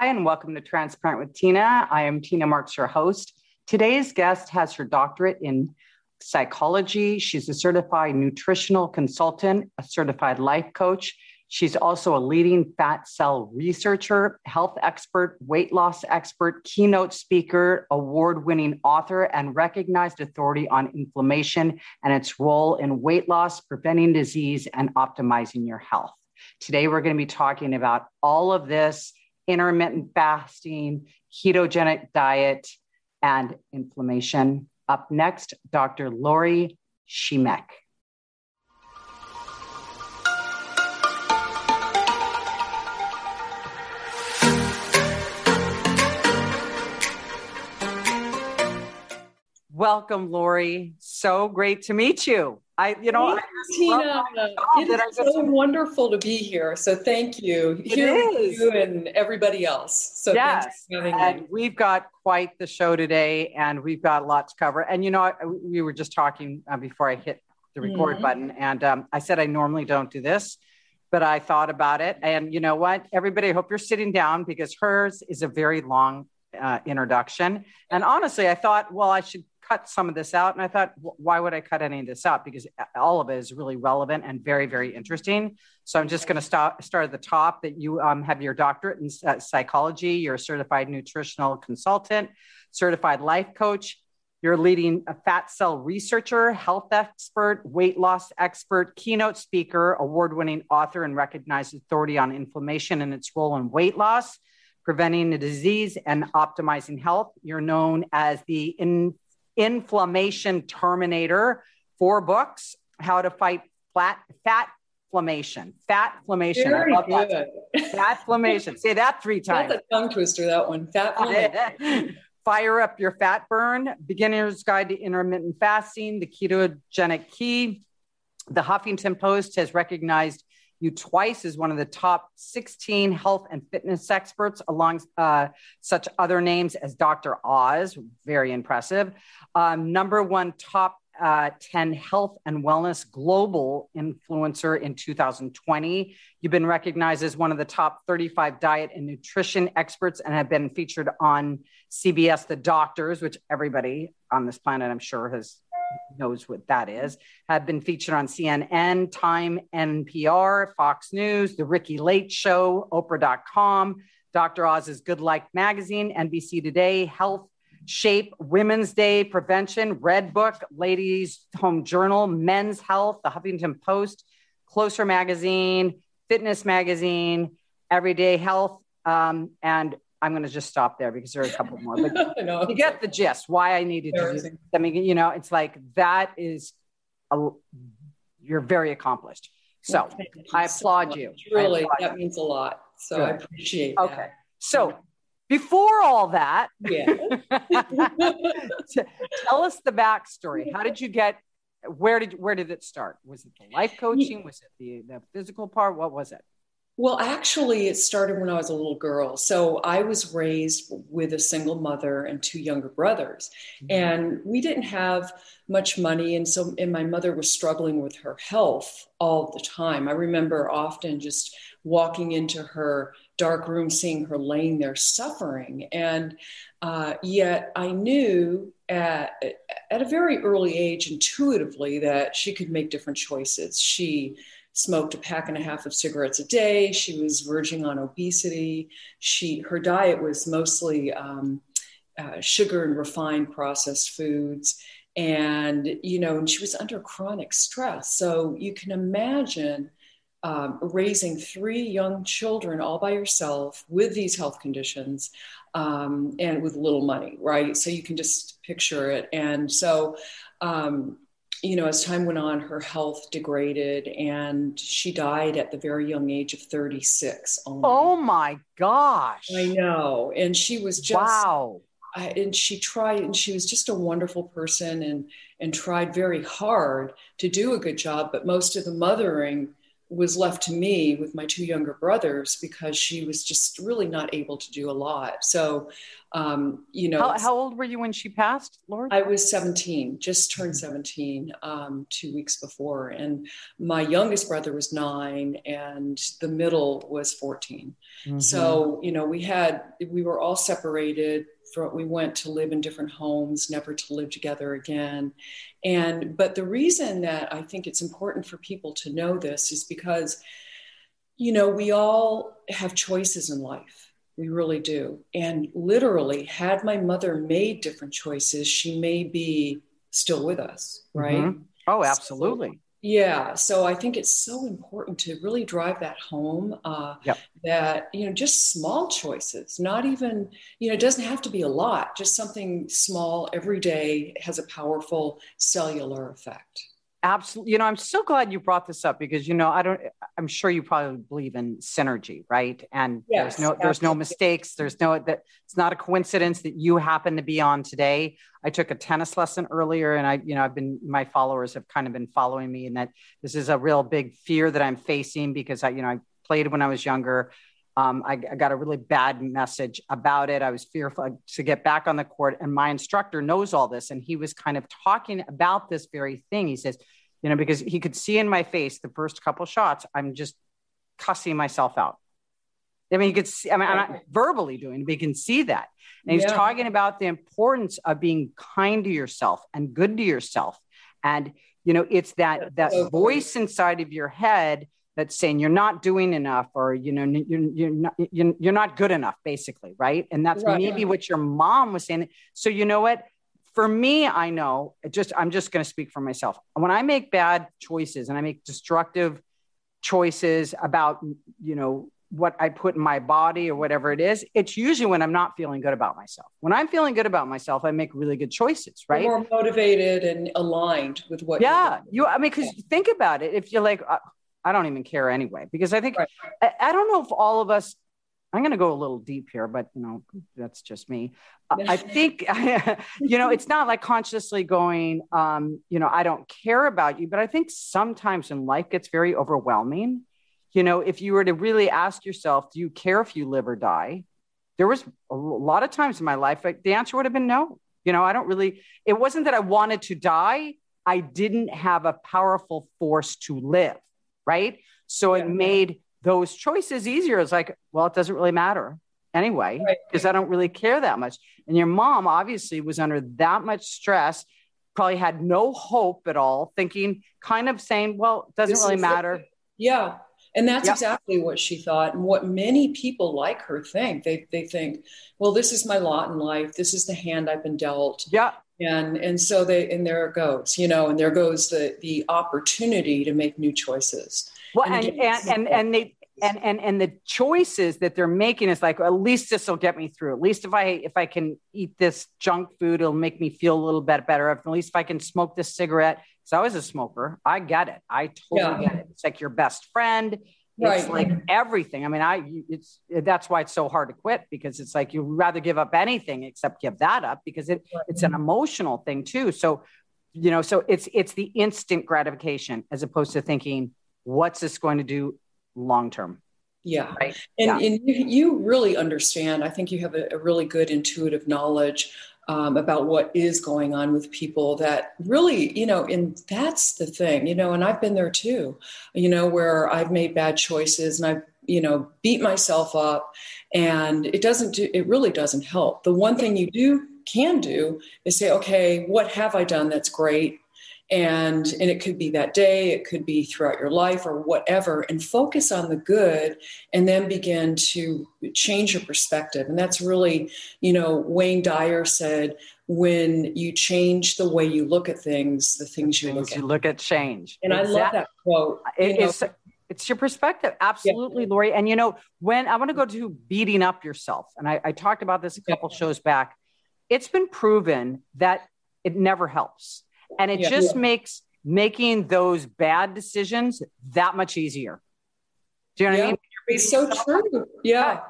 Hi, and welcome to Transparent with Tina. I am Tina Marks, your host. Today's guest has her doctorate in psychology. She's a certified nutritional consultant, a certified life coach. She's also a leading fat cell researcher, health expert, weight loss expert, keynote speaker, award winning author, and recognized authority on inflammation and its role in weight loss, preventing disease, and optimizing your health. Today, we're going to be talking about all of this intermittent fasting, ketogenic diet, and inflammation. Up next, Dr. Lori Shemek. Welcome, Lori. So great to meet you. I, you know, I Tina, it's so to... wonderful to be here. So thank you. It here is. you and everybody else. So yes, and me. we've got quite the show today, and we've got a lot to cover. And you know, we were just talking uh, before I hit the record mm-hmm. button, and um, I said I normally don't do this, but I thought about it, and you know what, everybody, I hope you're sitting down because hers is a very long uh, introduction. And honestly, I thought, well, I should cut some of this out. And I thought, why would I cut any of this out? Because all of it is really relevant and very, very interesting. So I'm just going to start, start at the top that you um, have your doctorate in uh, psychology, you're a certified nutritional consultant, certified life coach. You're leading a fat cell researcher, health expert, weight loss expert, keynote speaker, award winning author, and recognized authority on inflammation and its role in weight loss preventing the disease and optimizing health. You're known as the in, Inflammation Terminator, four books, How to Fight Flat Fat Inflammation. Fat inflammation. Very I love good. that. Fat inflammation. Say that three times. That's a tongue twister, that one. Fat Fire up your fat burn. Beginner's Guide to Intermittent Fasting. The Ketogenic Key. The Huffington Post has recognized you twice as one of the top 16 health and fitness experts, along uh, such other names as Dr. Oz, very impressive. Um, number one top uh, 10 health and wellness global influencer in 2020. You've been recognized as one of the top 35 diet and nutrition experts and have been featured on CBS The Doctors, which everybody on this planet, I'm sure, has knows what that is, have been featured on CNN, Time, NPR, Fox News, The Ricki Lake Show, Oprah.com, Dr. Oz's Good Life Magazine, NBC Today, Health, Shape, Women's Day, Prevention, Red Book, Ladies Home Journal, Men's Health, The Huffington Post, Closer Magazine, Fitness Magazine, Everyday Health, um, and I'm going to just stop there because there are a couple more. But you get the gist. Why I needed to do. this. I mean, you know, it's like that is a, you're very accomplished. So I applaud you. Really, applaud that you. means a lot. So Good. I appreciate. That. Okay, so before all that, yeah. tell us the backstory. How did you get? Where did where did it start? Was it the life coaching? Was it the the physical part? What was it? Well, actually, it started when I was a little girl. So I was raised with a single mother and two younger brothers, mm-hmm. and we didn't have much money, and so and my mother was struggling with her health all the time. I remember often just walking into her dark room, seeing her laying there suffering, and uh, yet I knew at at a very early age, intuitively, that she could make different choices. She smoked a pack and a half of cigarettes a day. She was verging on obesity. She her diet was mostly um, uh, sugar and refined processed foods, and you know, and she was under chronic stress. So you can imagine um, raising three young children all by yourself with these health conditions um, and with little money, right? So you can just picture it. And so um, you know, as time went on, her health degraded and she died at the very young age of 36. Only. Oh my gosh. I know. And she was just, wow. I, and she tried, and she was just a wonderful person and, and tried very hard to do a good job. But most of the mothering was left to me with my two younger brothers because she was just really not able to do a lot. So, um, you know, how, how, old were you when she passed, Lori? I was 17, just turned 17 um, two weeks before. And my youngest brother was nine, and the middle was 14. Mm-hmm. So, you know, we had, we were all separated for, we went to live in different homes, never to live together again. And, but the reason that I think it's important for people to know this is because, you know, we all have choices in life. We really do. And literally, had my mother made different choices, she may be still with us, right? Mm-hmm. Oh, absolutely. So, yeah. So I think it's so important to really drive that home uh, yep. that, you know, just small choices, not even, you know, it doesn't have to be a lot, just something small every day has a powerful cellular effect. Absolutely. You know, I'm so glad you brought this up because, you know, I don't, I'm sure you probably believe in synergy, right? And yes, there's no, absolutely. there's no mistakes. There's no, that it's not a coincidence that you happen to be on today. I took a tennis lesson earlier and I, you know, I've been, my followers have kind of been following me and that this is a real big fear that I'm facing because I, you know, I played when I was younger. Um, I, I, got a really bad message about it. I was fearful to get back on the court. And my instructor knows all this. And he was kind of talking about this very thing. He says, you know, because he could see in my face the first couple shots, I'm just cussing myself out. I mean, you could see, I mean, I'm not verbally doing it, but you can see that. And he's yeah. talking about the importance of being kind to yourself and good to yourself. And, you know, it's that, that voice inside of your head that's saying you're not doing enough or you know you're, you're not you're, not good enough basically right? And that's right. maybe what your mom was saying. So you know what? For me i know just i'm just going to speak for myself. When i make bad choices and i make destructive choices about you know what i put in my body or whatever it is it's usually when i'm not feeling good about myself. When i'm feeling good about myself i make really good choices right? You're more motivated and aligned with what yeah you i mean because think about it. If you're like uh, I don't even care anyway, because I think, right. I, I, don't know if all of us, I'm going to go a little deep here, but you know, that's just me. I think, you know, it's not like consciously going, um, you know, I don't care about you, but I think sometimes in life gets very overwhelming. You know, if you were to really ask yourself, do you care if you live or die? There was a lot of times in my life, like, the answer would have been no. You know, I don't really, it wasn't that I wanted to die. I didn't have a powerful force to live right? So yeah. it made those choices easier. It's like, well, it doesn't really matter anyway, because right. I don't really care that much. And your mom obviously was under that much stress, probably had no hope at all, thinking, kind of saying, well, it doesn't this really matter. It. Yeah. And that's yep. exactly what she thought, and what many people like her think. They they think, well, this is my lot in life. This is the hand I've been dealt. Yeah and and so they and there it goes you know and there goes the the opportunity to make new choices. Well and and and, and, and they and and and the choices that they're making is like at least this will get me through. At least if i if i can eat this junk food it'll make me feel a little bit better. At least if i can smoke this cigarette because i was a smoker. I get it. I totally yeah. get it. It's like your best friend Right. It's like everything. I mean, I it's that's why it's so hard to quit because it's like you'd rather give up anything except give that up because it right. it's an emotional thing too. So, you know, so it's it's the instant gratification as opposed to thinking, what's this going to do long term? Yeah. Right. And, yeah. and you, you, really understand. I think you have a, a really good intuitive knowledge um, about what is going on with people that really, you know, and that's the thing, you know, and I've been there too, you know, where I've made bad choices and I've, you know, beat myself up and it doesn't do, it really doesn't help. The one thing you do can do is say, okay, what have I done that's great? And and it could be that day it could be throughout your life or whatever and focus on the good and then begin to change your perspective. And that's really you know wayne dyer said when you change the way you look at things the things you look you at look at change. And exactly. i love that quote it, it's it's your perspective. Absolutely yeah. lori. And you know when i want to go to beating up yourself. And i, I talked about this a couple yeah. shows back. It's been proven that it never helps and it yeah, just yeah. makes making those bad decisions that much easier. Do you know what I mean? It's so true. Yeah.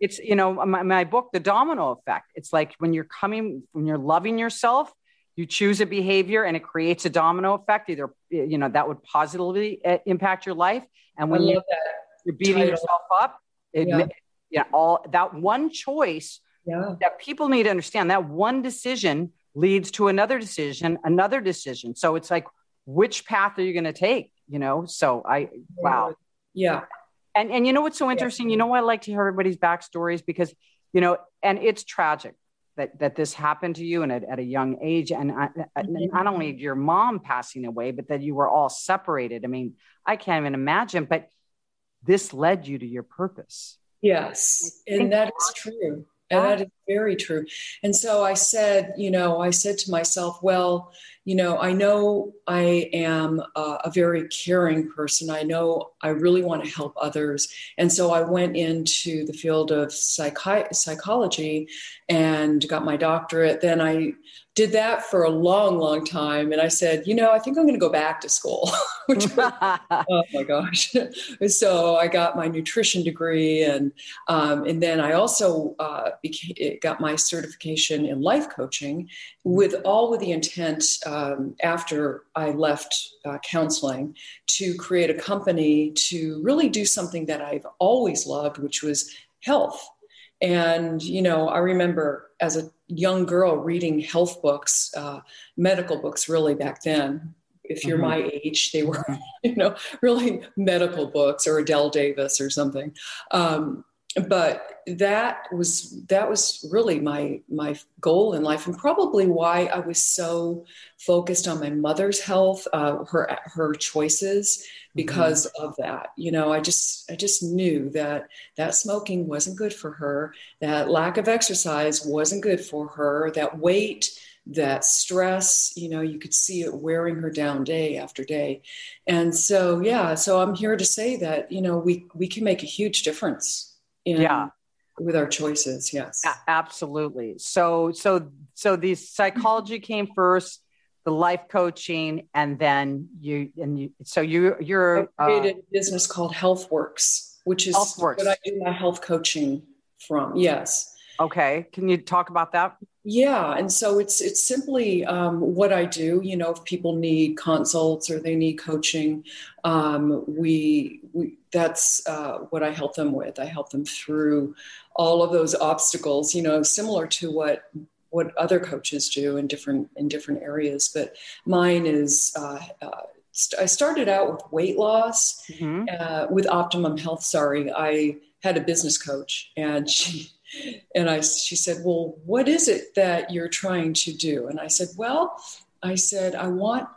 It's, you know, my, my book, The Domino Effect. It's like when you're coming, when you're loving yourself, you choose a behavior and it creates a domino effect either you know that would positively uh, impact your life and when you, are beating title. yourself up it, yeah. yeah all that one choice yeah. that people need to understand that one decision leads to another decision another decision. So it's like which path are you going to take you know? So i wow. Yeah. And and you know what's so interesting? Yeah. you know why i like to hear everybody's backstories? Because you know and it's tragic that that this happened to you and at, at a young age and I, mm-hmm. not only your mom passing away but that you were all separated. I mean i can't even imagine but this led you to your purpose. Yes. And that is true and that is very true. And so I said, you know, I said to myself, well, you know, I know I am a, a very caring person. I know I really want to help others. And so I went into the field of psychi- psychology and got my doctorate. Then I did that for a long, long time. And I said, you know, I think I'm going to go back to school. Which, oh my gosh. so I got my nutrition degree. And, um, and then I also uh, became, got my certification in life coaching with all with the intent um, after I left uh, counseling to create a company to really do something that I've always loved, which was health. And, you know, I remember as a young girl reading health books, uh, medical books, really back then. If you're mm-hmm. my age, they were, you know, really medical books or Adelle Davis or something. Um, but that was that was really my my goal in life and probably why i was so focused on my mother's health uh, her her choices because mm-hmm. of that. You know i just i just knew that that smoking wasn't good for her that lack of exercise wasn't good for her that weight that stress you know you could see it wearing her down day after day. And so yeah so i'm here to say that you know we we can make a huge difference in, yeah with our choices yes. A- absolutely. So so so the psychology came first the life coaching and then you and you so you you're I created uh, a business called healthworks which is what i do my health coaching from yes Okay, can you talk about that? Yeah, and so it's it's simply um, what I do. You know, if people need consults or they need coaching, um, we we that's uh, what I help them with. I help them through all of those obstacles. You know, similar to what what other coaches do in different in different areas, but mine is. Uh, uh, I started out with weight loss mm-hmm. Uh, with Optimum Health. Sorry, I had a business coach, and she and I, she said, Well, what is it that you're trying to do? And I said, Well, I said, I want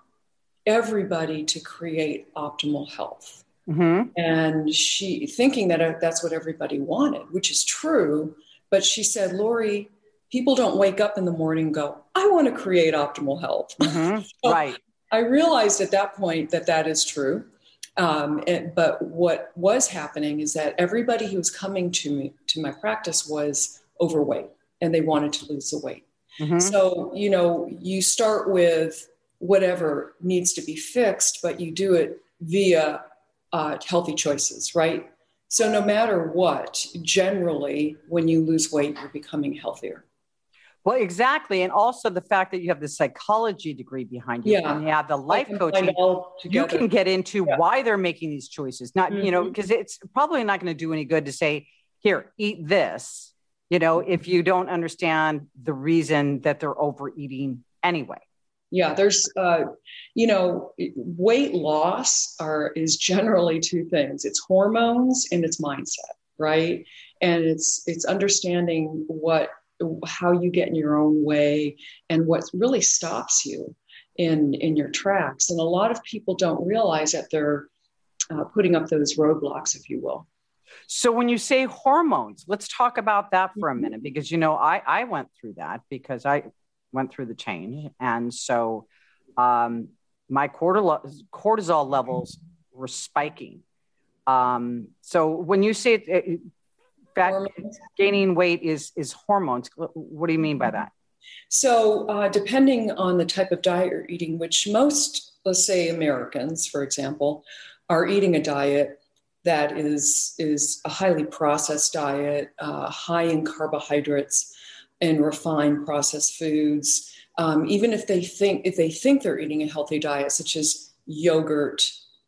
everybody to create optimal health. Mm-hmm. And she, thinking that that's what everybody wanted, which is true, but she said, Lori, people don't wake up in the morning go, I want to create optimal health. Mm-hmm. so right. I realized at that point that that is true. Um, it, but what was happening is that everybody who was coming to me to my practice was overweight and they wanted to lose the weight. Mm-hmm. So you know, you start with whatever needs to be fixed, but you do it via uh, healthy choices, right? So no matter what, generally, when you lose weight, you're becoming healthier. Well, exactly. And also the fact that you have the psychology degree behind you yeah. and you have the life coaching, you can get into yeah. why they're making these choices. Not, mm-hmm. you know, because mm-hmm. it's probably not going to do any good to say, here, eat this, you know, if you don't understand the reason that they're overeating anyway. Yeah, there's, uh, you know, weight loss are is generally two things. It's hormones and it's mindset, right? And it's it's understanding what how you get in your own way and what really stops you in in your tracks. And a lot of people don't realize that they're uh, putting up those roadblocks if you will. So when you say hormones let's talk about that for a mm-hmm. minute because you know i i went through that because i went through the change. And so um, my cortisol, cortisol levels were spiking. Um, so when you say it, fat hormones. gaining weight is is hormones. What do you mean by that? So, uh, depending on the type of diet you're eating, which most, let's say, Americans, for example, are eating a diet that is is a highly processed diet, uh, high in carbohydrates and refined processed foods. um, even if they think if they think they're eating a healthy diet, such as yogurt,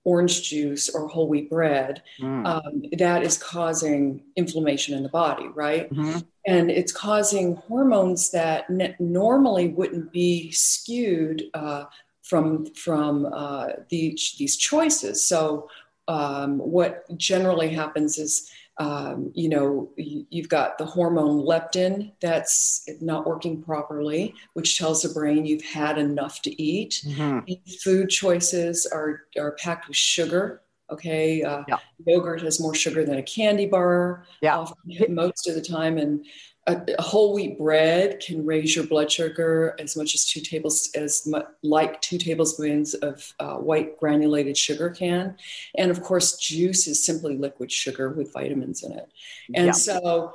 orange juice, or whole wheat bread, mm. um, that is causing inflammation in the body, right? Mm-hmm. And it's causing hormones that ne- normally wouldn't be skewed uh, from from uh, these these choices. So um, what generally happens is um, you know, you've got the hormone leptin that's not working properly, which tells the brain you've had enough to eat. Mm-hmm. Food choices are, are packed with sugar. Okay. Uh, yeah. Yogurt has more sugar than a candy bar yeah. most of the time. And a, a, whole wheat bread can raise your blood sugar as much as two tables as much, like two tablespoons of uh, white granulated sugar can and of course juice is simply liquid sugar with vitamins in it and yeah. so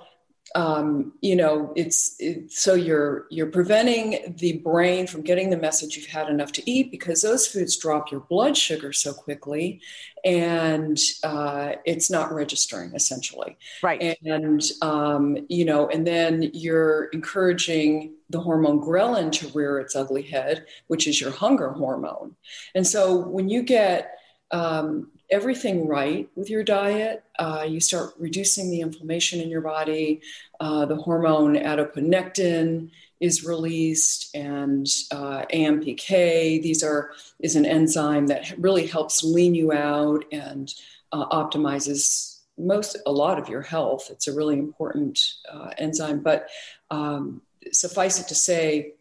um, you know it's it, so you're you're preventing the brain from getting the message you've had enough to eat because those foods drop your blood sugar so quickly and uh, it's not registering essentially. Right. And um, you know and then you're encouraging the hormone ghrelin to rear its ugly head which is your hunger hormone. And so when you get um, everything right with your diet, uh, you start reducing the inflammation in your body. Uh, the hormone adiponectin is released, and uh, AMPK. These are is an enzyme that really helps lean you out and uh, optimizes most a lot of your health. It's a really important uh, enzyme, but um, suffice it to say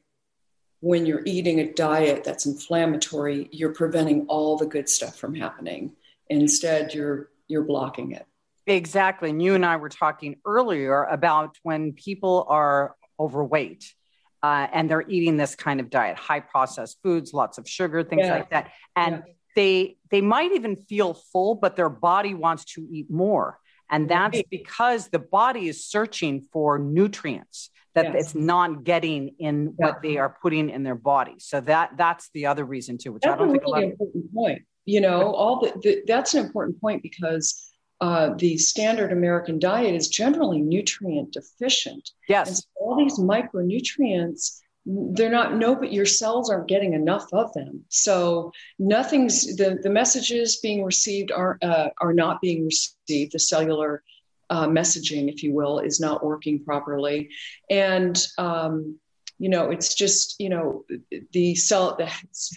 when you're eating a diet that's inflammatory, you're preventing all the good stuff from happening. Instead, you're you're blocking it. Exactly. And you and I were talking earlier about when people are overweight uh, and they're eating this kind of diet, high processed foods, lots of sugar, things yeah. like that, and yeah. they they might even feel full, but their body wants to eat more, and that's because the body is searching for nutrients that yes. it's not getting in yeah. what they are putting in their body. So that that's the other reason too, which that's I don't think a think really important point. You know, all the, the, that's an important point because uh, the standard American diet is generally nutrient deficient. Yes. And so all these micronutrients, they're not no, but your cells aren't getting enough of them. So nothing's the the messages being received are uh, are not being received. The cellular uh, messaging, if you will, is not working properly, and um, you know it's just you know the cell the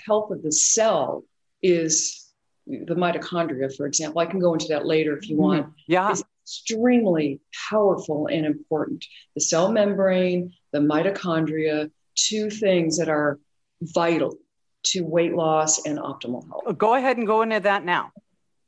health of the cell is the mitochondria, for example. I can go into that later if you mm-hmm. want. Yeah. Is extremely powerful and important. The cell membrane, the mitochondria, two things that are vital to weight loss and optimal health. Go ahead and go into that now.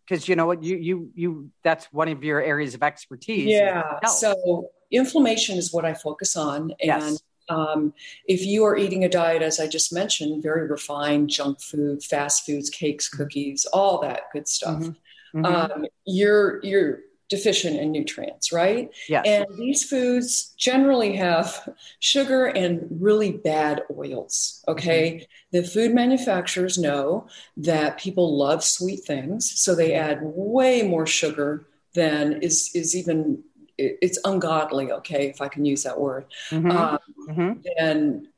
Because you know what you you you that's one of your areas of expertise. Yeah. So inflammation is what I focus on. And yes um, if you are eating a diet, as I just mentioned, very refined junk food, fast foods, cakes, mm-hmm. cookies, all that good stuff, mm-hmm. Mm-hmm. Um, you're you're deficient in nutrients, right? Yes. And these foods generally have sugar and really bad oils. Okay. Mm-hmm. The food manufacturers know that people love sweet things, so they add way more sugar than is is even it's ungodly, okay, if I can use that word, mm-hmm. Um, mm-hmm. then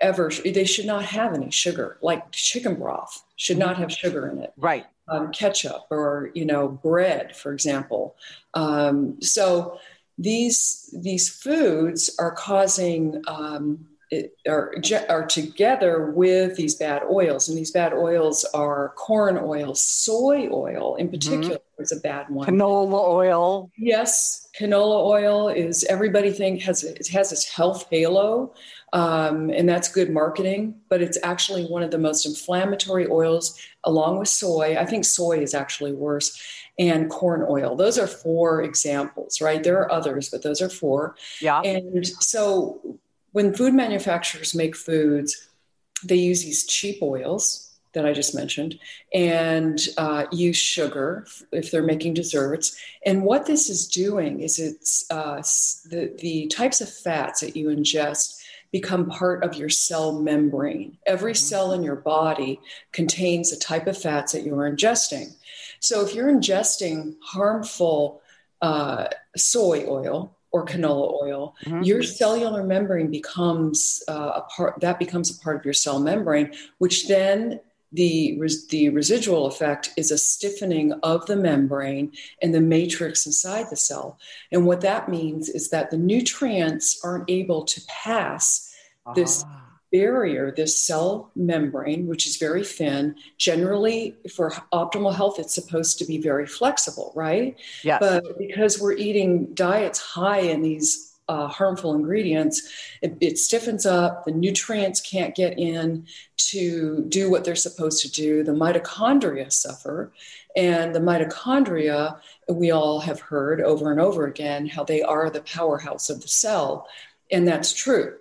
ever they should not have any sugar. Like chicken broth should not have sugar in it. Right. Um, ketchup or you know bread, for example. Um, so these these foods are causing um, are, are together with these bad oils, and these bad oils are corn oil, soy oil in mm-hmm. particular is a bad one. Canola oil. Yes, canola oil is everybody think has it has this health halo, um, and that's good marketing, but it's actually one of the most inflammatory oils, along with soy. I think soy is actually worse. And corn oil. Those are four examples, right? There are others, but those are four. Yeah. And so when food manufacturers make foods, they use these cheap oils that I just mentioned and uh, use sugar if they're making desserts. And what this is doing is it's uh, the, the types of fats that you ingest become part of your cell membrane. Every mm-hmm. cell in your body contains a type of fats that you are ingesting. So if you're ingesting harmful uh, soy oil, or canola oil, mm-hmm. your cellular membrane becomes uh, a part that becomes a part of your cell membrane, which then the, the residual effect is a stiffening of the membrane and the matrix inside the cell. And what that means is that the nutrients aren't able to pass this ah. barrier, this cell membrane, which is very thin. Generally, for optimal health, it's supposed to be very flexible, right? Yes. But because we're eating diets high in these uh, harmful ingredients, it, it, stiffens up. The nutrients can't get in to do what they're supposed to do. The mitochondria suffer. And the mitochondria, we all have heard over and over again how they are the powerhouse of the cell. And that's true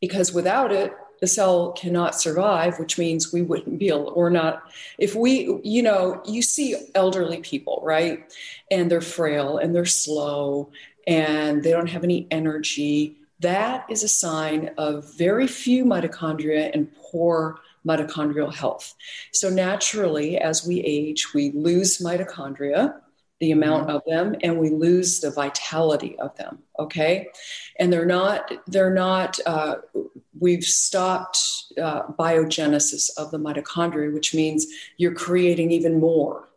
because without it, the cell cannot survive, which means we wouldn't be able, or not. If we, you know, you see elderly people, right? And they're frail and they're slow and they don't have any energy, that is a sign of very few mitochondria and poor mitochondrial health. So, naturally, as we age, we lose mitochondria, the amount mm-hmm. of them, and we lose the vitality of them. Okay. And they're not, they're not, uh, we've stopped uh, biogenesis of the mitochondria, which means you're creating even more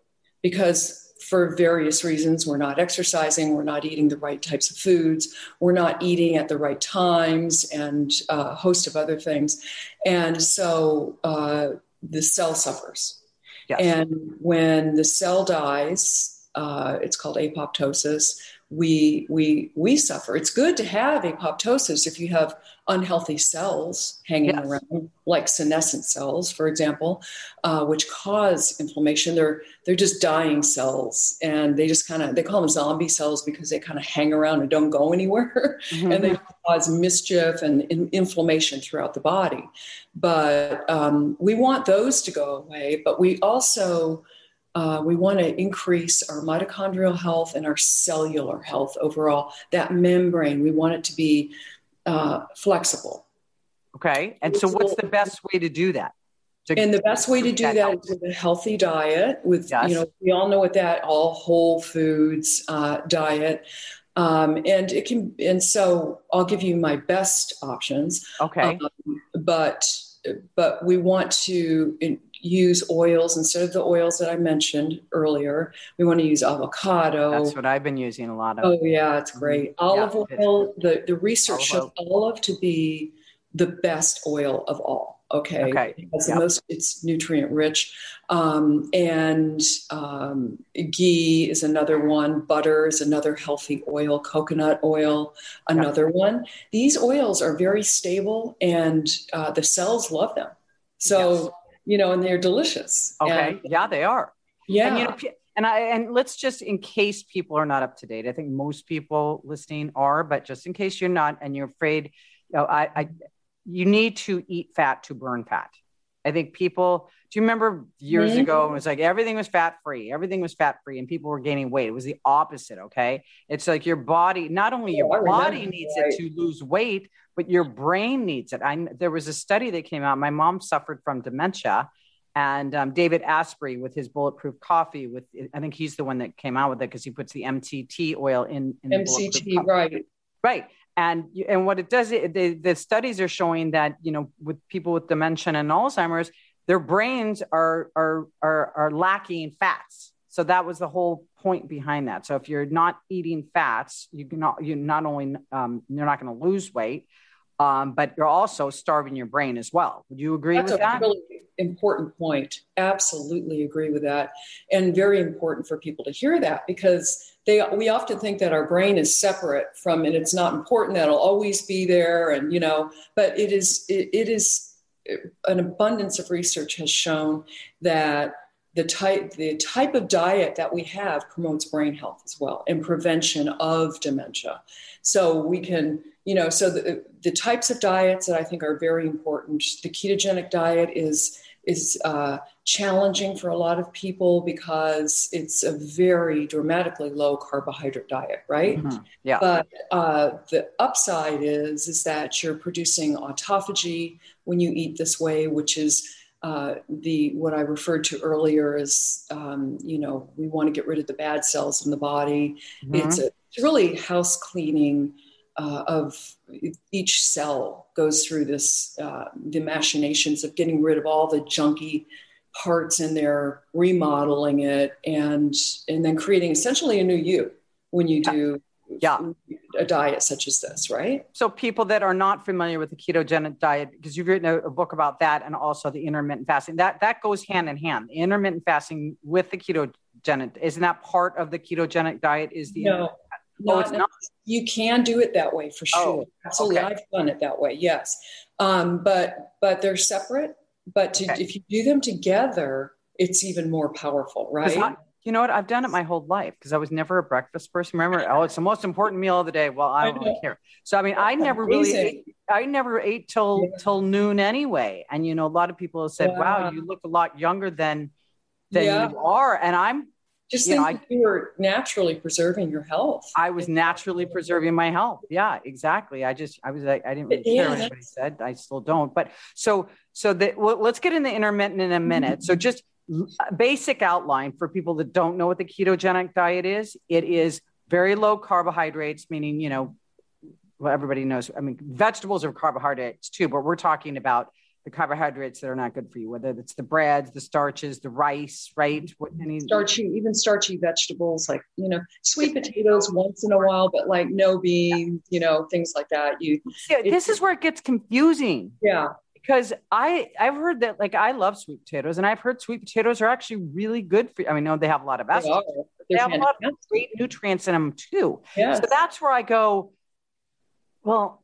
because for various reasons. We're not exercising, we're not eating the right types of foods, we're not eating at the right times, and a host of other things. And so uh, the cell suffers. Yes. And when the cell dies, uh, it's called apoptosis we we we suffer. It's good to have apoptosis if you have unhealthy cells hanging yes. around, like senescent cells, for example, uh, which cause inflammation. They're they're just dying cells, and they just kind of they call them zombie cells because they kind of hang around and don't go anywhere, mm-hmm. and they cause mischief and in, inflammation throughout the body. But um, we want those to go away, but we also uh, we want to increase our mitochondrial health and our cellular health overall. That membrane, we want it to be uh, flexible. Okay. And so, what's the best way to do that? To and the best way to do that, that is with a healthy diet. With yes. you know, we all know what that all whole foods uh, diet. Um, and it can, and so I'll give you my best options. Okay. Um, but but we want to use oils instead of the oils that I mentioned earlier. We want to use avocado. That's what I've been using a lot of. Oh yeah, it's great. Mm-hmm. Olive yeah, oil. The the research shows olive to be the best oil of all. Okay, okay. it's yep. the most. It's nutrient rich, um, and um, ghee is another one. Butter is another healthy oil. Coconut oil, another yep. one. These oils are very stable, and uh, the cells love them. So. Yes you know, and they're delicious. Okay. And, yeah, they are. Yeah. And, you know, and I and let's just in case people are not up to date. I think most people listening are, but just in case you're not and you're afraid, you know, I, I you need to eat fat to burn fat. I think people. Do you remember years mm-hmm. ago? It was like everything was fat free. Everything was fat free, and people were gaining weight. It was the opposite. Okay, it's like your body. Not only your oh, body needs right. it to lose weight, but your brain needs it. I, there was a study that came out. My mom suffered from dementia, and um, David Asprey with his bulletproof coffee. With I think he's the one that came out with it because he puts the MCT oil in. in MCT, right? Right. And and what it does, it, the, the studies are showing that you know with people with dementia and Alzheimer's, their brains are are are, are lacking fats. So that was the whole point behind that. So if you're not eating fats, you can not you not only um, you're not going to lose weight, um, but you're also starving your brain as well. Would you agree That's with that? Really important point. Absolutely agree with that, and very important for people to hear that because they we often think that our brain is separate from and it's not important. That'll always be there, and you know, but it is. it, it is an abundance of research has shown that the type the type of diet that we have promotes brain health as well and prevention of dementia. So we can you know so the, the types of diets that i think are very important the ketogenic diet is is uh, challenging for a lot of people because it's a very dramatically low carbohydrate diet right? Mm-hmm. yeah. But uh, the upside is is that you're producing autophagy when you eat this way which is uh, the what I referred to earlier is, um, you know, we want to get rid of the bad cells in the body. Mm-hmm. It's, a, it's really house cleaning uh, of each cell goes through this uh, the machinations of getting rid of all the junky parts in there, remodeling it, and and then creating essentially a new you when you do yeah. a diet such as this, right? So people that are not familiar with the ketogenic diet, because you've written a, a, book about that and also the intermittent fasting, that that goes hand in hand. The intermittent fasting with the ketogenic, isn't that part of the ketogenic diet? Is the no. Oh, it's not. You can do it that way for sure. Oh, Absolutely, okay. I've done it that way. Yes, um, but but they're separate. But to, okay. if you do them together, it's even more powerful, right? You know what? I've done it my whole life because I was never a breakfast person. Remember, oh, it's the most important meal of the day. Well, I don't really care. So I mean, I never really ate, I never ate till yeah. till noon anyway. And you know, a lot of people have said, wow. "Wow, you look a lot younger than than yeah. you are." And I'm just you think know, I, you were naturally preserving your health. I was naturally preserving my health. Yeah, exactly. I just I was like I didn't really yeah, care what anybody said. I still don't. But so so that well, let's get in the intermittent in a minute. So just basic outline for people that don't know what the ketogenic diet is it is very low carbohydrates meaning you know well everybody knows i mean vegetables are carbohydrates too but we're talking about the carbohydrates that are not good for you whether it's the breads the starches the rice right? What, any starchy even starchy vegetables like you know sweet potatoes once in a while but like no beans you know things like that. You yeah, this is where it gets confusing. Yeah because I I've heard that like I love sweet potatoes and I've heard sweet potatoes are actually really good for. you. I mean, no, they have a lot of estrogen. They, they have a lot of great nutrients in them too. Yes. So that's where I go. Well,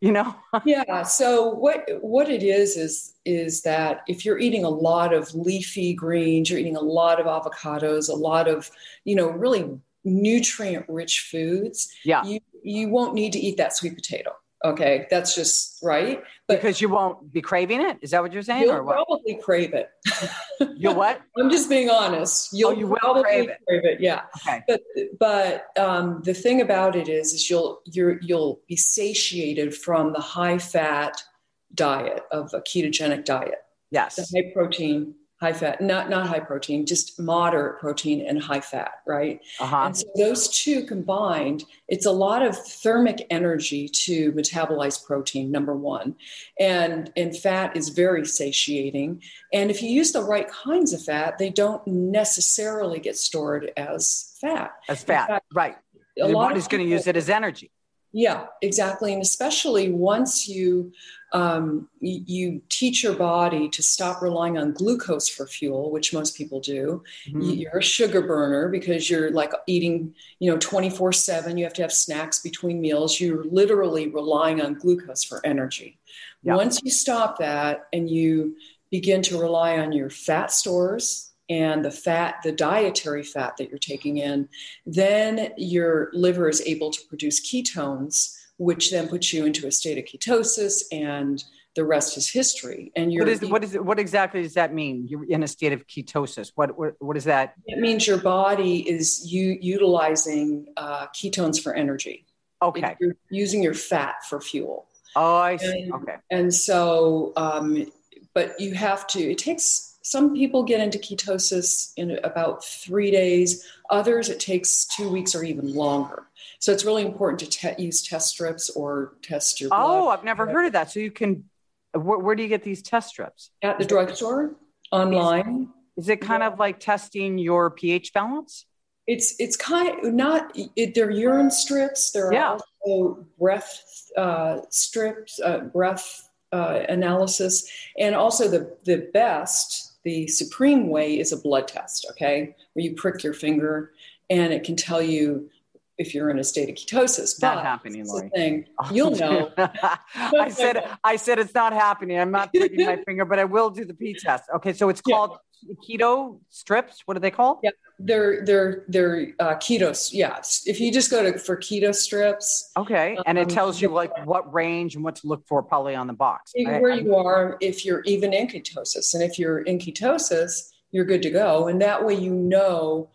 you know. yeah. So what what it is is is that if you're eating a lot of leafy greens, you're eating a lot of avocados, a lot of you know really nutrient rich foods. Yeah. You you won't need to eat that sweet potato Okay, that's just right. But because you won't be craving it. Is that what you're saying? You'll probably crave it. you what? I'm just being honest. You'll oh, you will crave it. crave it. Yeah. Okay. But but um, the thing about it is, is you'll you're you'll be satiated from the high fat diet of a ketogenic diet. Yes. The high protein, high fat, not not high protein, just moderate protein and high fat, right? Uh-huh. And so those two combined, it's a lot of thermic energy to metabolize protein. Number one, and and fat is very satiating. And if you use the right kinds of fat, they don't necessarily get stored as fat. As fat, fact, right? A Your body's going to use it as energy. Yeah, exactly. And especially once you um, you, teach your body to stop relying on glucose for fuel, which most people do. Mm-hmm. You're a sugar burner because you're like eating, you know, 24 7. You have to have snacks between meals. You're literally relying on glucose for energy. Yeah. Once you stop that and you begin to rely on your fat stores and the fat, the dietary fat that you're taking in, then your liver is able to produce ketones which then puts you into a state of ketosis and the rest is history. And you're what is what is what exactly does that mean? You're in a state of ketosis. What what, what is that? It means your body is you utilizing uh, ketones for energy. Okay. You're using your fat for fuel. Oh, I see. And, okay. And so, um, but you have to. It takes some people get into ketosis in about three days. Others, it takes two weeks or even longer. So it's really important to te- use test strips or test your. Blood. Oh, I've never heard of that. So you can. Where, where do you get these test strips? At the drugstore, online. Is it kind yeah. of like testing your pH balance? It's it's kind of not. It, they're urine strips. There are yeah. also breath uh, strips, uh, breath uh, analysis, and also the the best, the supreme way is a blood test. Okay, where you prick your finger and it can tell you if you're in a state of ketosis. Not happening, Lori. Thing, you'll know. I said, I said it's not happening. I'm not pricking my finger, but I will do the P test. Okay, so it's called. Keto strips. What are they called? Yeah, they're they're they're uh, ketos. Yeah, if you just go to for keto strips. Okay, and it um, tells you like what range and what to look for, probably on the box. Where I, you are, if you're even in ketosis, and if you're in ketosis, you're good to go, and that way you know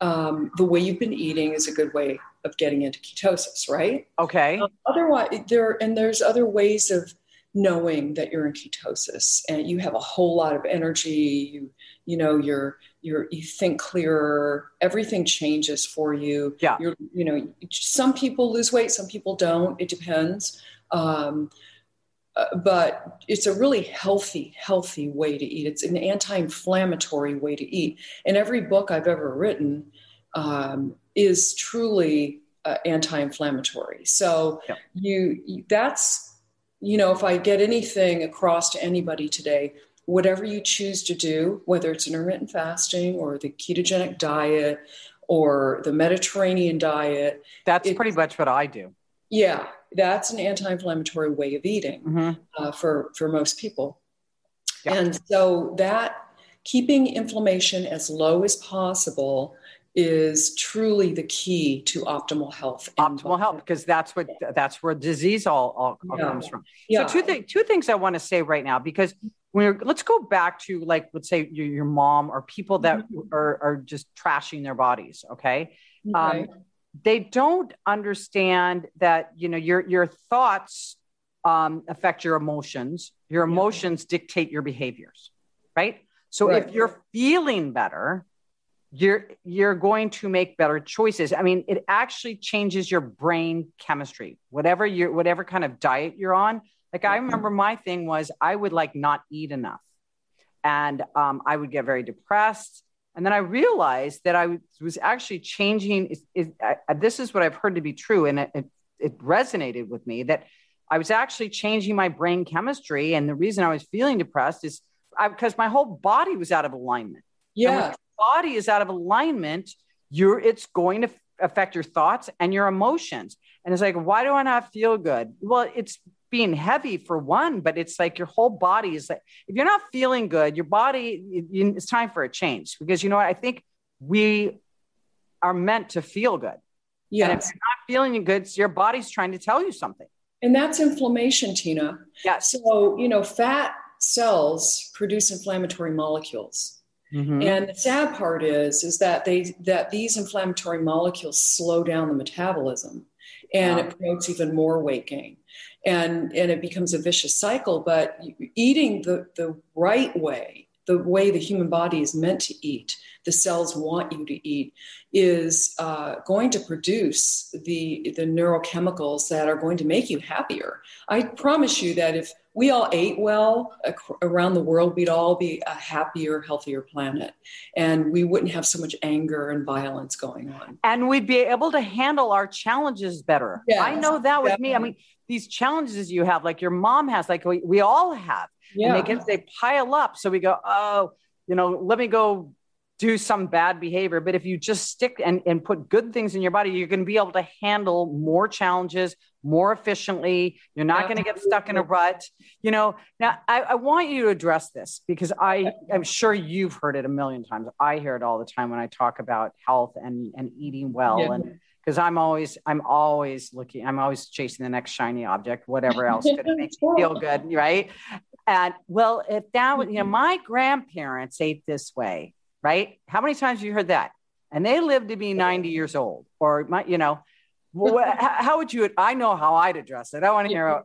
um, the way you've been eating is a good way of getting into ketosis, right? Okay. Um, otherwise, there and there's other ways of knowing that you're in ketosis and you have a whole lot of energy you you know you're you're you think clearer everything changes for you. Yeah. You're you know some people lose weight some people don't it depends. Um, uh, but it's a really healthy healthy way to eat. It's an anti-inflammatory way to eat. And every book i've ever written um, is truly uh, anti-inflammatory. So yeah. you that's you know, if I get anything across to anybody today, whatever you choose to do, whether it's intermittent fasting or the ketogenic diet or the Mediterranean diet, that's pretty much what I do. Yeah, that's an anti-inflammatory way of eating mm-hmm. uh, for for most people, yep. and so that keeping inflammation as low as possible is truly the key to optimal health. Optimal health, because that's what that's where disease all, all, all yeah. comes from. Yeah. So two things two things I want to say right now because we're let's go back to like let's say your, your mom or people that mm-hmm. are, are just trashing their bodies. Okay. okay. Um, they don't understand that you know your your thoughts um, affect your emotions. Your emotions yeah. dictate your behaviors, right? So right. if you're feeling better, you're you're going to make better choices i mean it actually changes your brain chemistry whatever you whatever kind of diet you're on like i remember my thing was i would like not eat enough. And um, i would get very depressed. And then i realized that i was actually changing it, it, I, this is what i've heard to be true and it, it, it resonated with me that i was actually changing my brain chemistry. And the reason i was feeling depressed is because my whole body was out of alignment. Yeah. body is out of alignment, you're it's going to affect your thoughts and your emotions. And it's like, why do I not feel good? Well, it's being heavy for one, but it's like your whole body is like, if you're not feeling good, your body, it's time for a change because you know what? I think we are meant to feel good. Yeah. And if you're not feeling good, so your body's trying to tell you something. And that's inflammation, Tina. Yes. So, you know, fat cells produce inflammatory molecules. Mm-hmm. And the sad part is, is that they that these inflammatory molecules slow down the metabolism, and wow. it promotes even more weight gain, and and it becomes a vicious cycle. But eating the the right way, the way the human body is meant to eat, the cells want you to eat, is uh, going to produce the the neurochemicals that are going to make you happier. I promise you that if we all ate well around the world, we'd all be a happier, healthier planet. And we wouldn't have so much anger and violence going on. And we'd be able to handle our challenges better. Yes, I know that with definitely. me. I mean, these challenges you have, like your mom has, like we, we all have. Yeah. And they get they pile up. So we go, oh, you know, let me go do some bad behavior. But if you just stick and, and put good things in your body, you're going to be able to handle more challenges more efficiently. You're not going to get stuck in a rut. You know, now I, I, want you to address this because I, I'm sure you've heard it a million times. I hear it all the time when I talk about health and, and eating well. Yeah. And because I'm always, I'm always looking, I'm always chasing the next shiny object, whatever else could make me feel good. Right. And well, if that was, you know, mm-hmm. my grandparents ate this way right? How many times have you heard that? And they lived to be 90 years old, or my, you know, well, how would you? I know how I'd address it. I want to hear.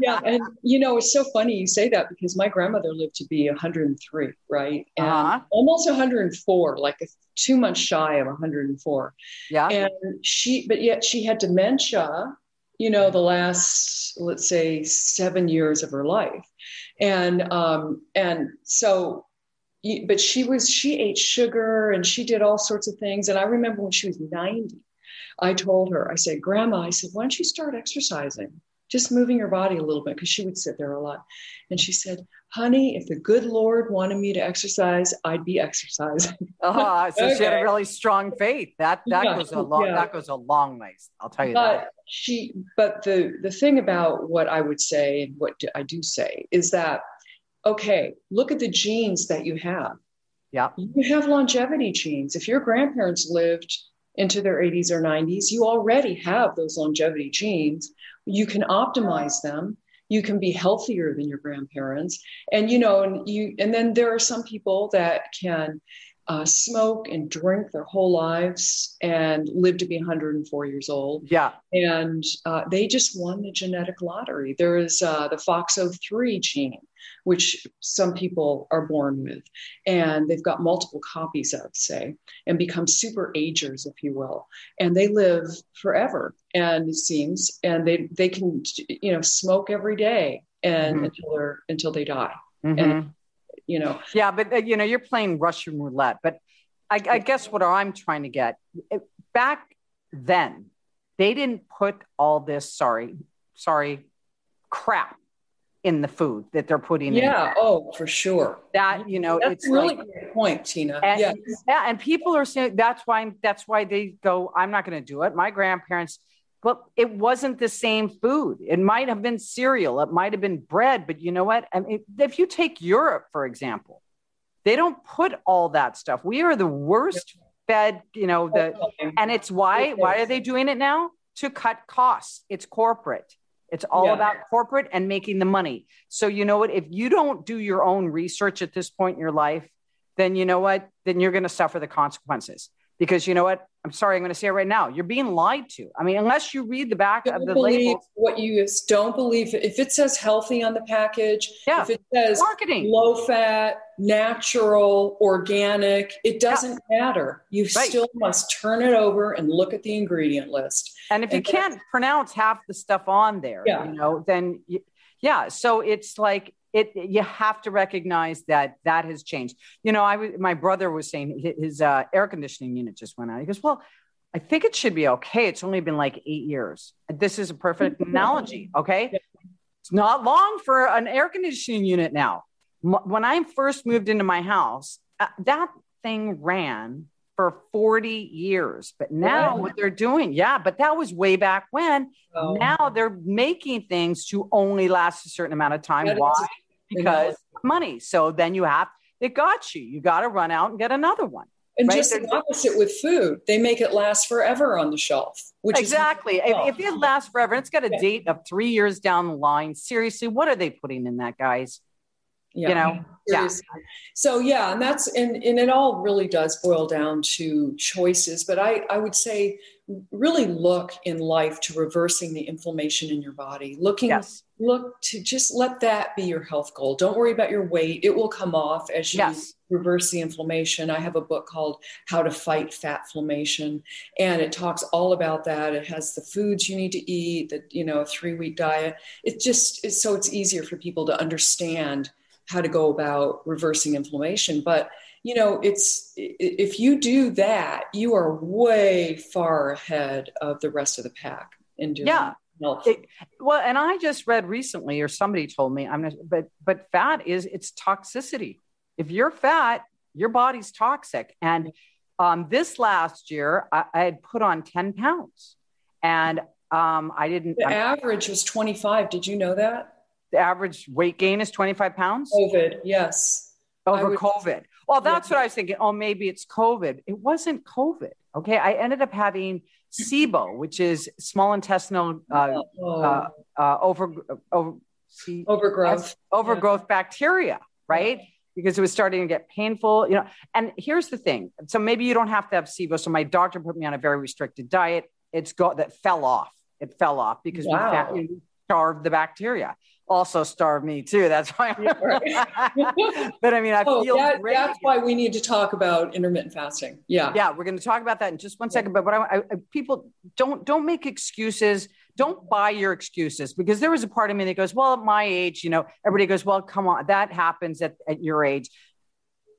yeah, and you know, it's so funny you say that because my grandmother lived to be 103, right, and uh-huh. almost 104, like two months shy of 104. Yeah, and she, but yet she had dementia. You know, the last let's say seven years of her life, and um, and so but she was she ate sugar and she did all sorts of things and i remember when she was 90 i told her i said grandma i said why don't you start exercising just moving your body a little bit because she would sit there a lot and she said honey if the good lord wanted me to exercise i'd be exercising uh, so okay. she had a really strong faith that that yeah, goes a long yeah. that goes a long ways i'll tell you but that she but the the thing about what i would say and what i do say is that okay, look at the genes that you have. Yeah. You have longevity genes. If your grandparents lived into their 80s or 90s, you already have those longevity genes. You can optimize them. You can be healthier than your grandparents. And you know, and you and then there are some people that can uh, smoke and drink their whole lives and live to be 104 years old. Yeah. And uh, they just won the genetic lottery. There is uh, the FOXO3 gene, which some people are born with, and they've got multiple copies of, say, and become super agers, if you will. And they live forever, and it seems, and they, they can, you know, smoke every day and mm-hmm. until they're until they die. Mm-hmm. And you know. Yeah, but uh, you know, you're playing Russian roulette. But I, I guess what I'm trying to get back then, they didn't put all this sorry, sorry, crap in the food that they're putting yeah, in. Yeah, oh, for sure. That you know, that's it's really like, great point, Tina. And, yeah, yeah, and people are saying that's why that's why they go. I'm not going to do it. My grandparents but it wasn't the same food. It might have been cereal, it might have been bread, but you know what? I mean, if you take Europe, for example, they don't put all that stuff. We are the worst fed, you know, the and it's why why are they doing it now? To cut costs. It's corporate. It's all yeah. about corporate and making the money. So you know what? If you don't do your own research at this point in your life, then you know what? Then you're going to suffer the consequences because you know what? I'm sorry, I'm going to say it right now. You're being lied to. I mean, unless you read the back don't of the label. What you don't believe, if it says healthy on the package, yeah. if it says marketing, low fat, natural, organic, it doesn't yeah. matter. You right. still must turn it over and look at the ingredient list. And if and you can't pronounce half the stuff on there, yeah. you know, then you, yeah. So it's like it you have to recognize that that has changed. You know i was my brother was saying his uh, air conditioning unit just went out. He goes well i think it should be okay. It's only been like eight years. This is a perfect analogy okay? It's not long for an air conditioning unit now. When i first moved into my house uh, that thing ran for 40 years. But now what they're doing, yeah, but that was way back when. Oh. Now they're making things to only last a certain amount of time. Why? Because money. So then you have, it got you. You got to run out and get another one. And right? just the opposite with food, they make it last forever on the shelf. Which exactly. If, if, it lasts forever, it's got a yeah. date of three years down the line. Seriously, what are they putting in that, guys? Yeah. You know, Seriously. yeah. So yeah, and that's and and it all really does boil down to choices. But I I would say really look in life to reversing the inflammation in your body. Looking yes. look to just let that be your health goal. Don't worry about your weight. It will come off as you yes. reverse the inflammation. I have a book called How to Fight FATflammation and it talks all about that. It has the foods you need to eat, the you know, 3-week diet. It just is so it's easier for people to understand how to go about reversing inflammation. But you know, it's if you do that, you are way far ahead of the rest of the pack in doing. Yeah. It, well, and I just read recently, or somebody told me, I'm not, but but fat is it's toxicity. If you're fat, your body's toxic. And um, this last year, I, I, had put on 10 pounds, and um, I didn't. The I, average was 25. Did you know that? The average weight gain is 25 pounds? COVID, yes. Over would, COVID. Well, that's yeah. what I was thinking. Oh, maybe it's COVID. It wasn't COVID. Okay. I ended up having SIBO, which is small intestinal uh, oh. uh, uh, over, over see, overgrowth, overgrowth yeah. bacteria, right? Because it was starting to get painful, you know. And here's the thing. So maybe you don't have to have SIBO. So my doctor put me on a very restricted diet. It's got that fell off. It fell off because wow. we starved the bacteria also starve me too. That's why. but I mean, I oh, feel that, that's why we need to talk about intermittent fasting. Yeah, yeah, we're going to talk about that in just one second. But what I, I, people don't don't make excuses. Don't buy your excuses because there was a part of me that goes, well, at my age, you know, everybody goes, well, come on, that happens at, at your age.